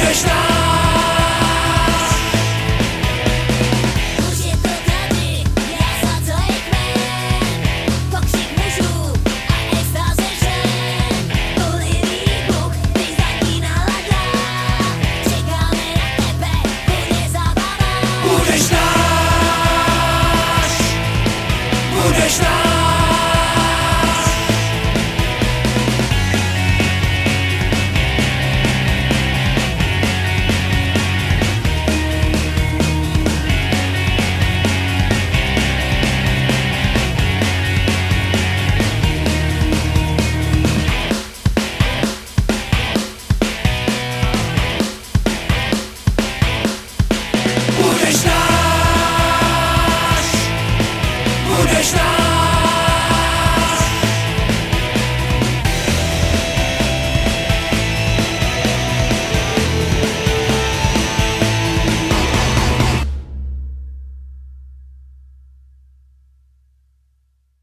Deixar.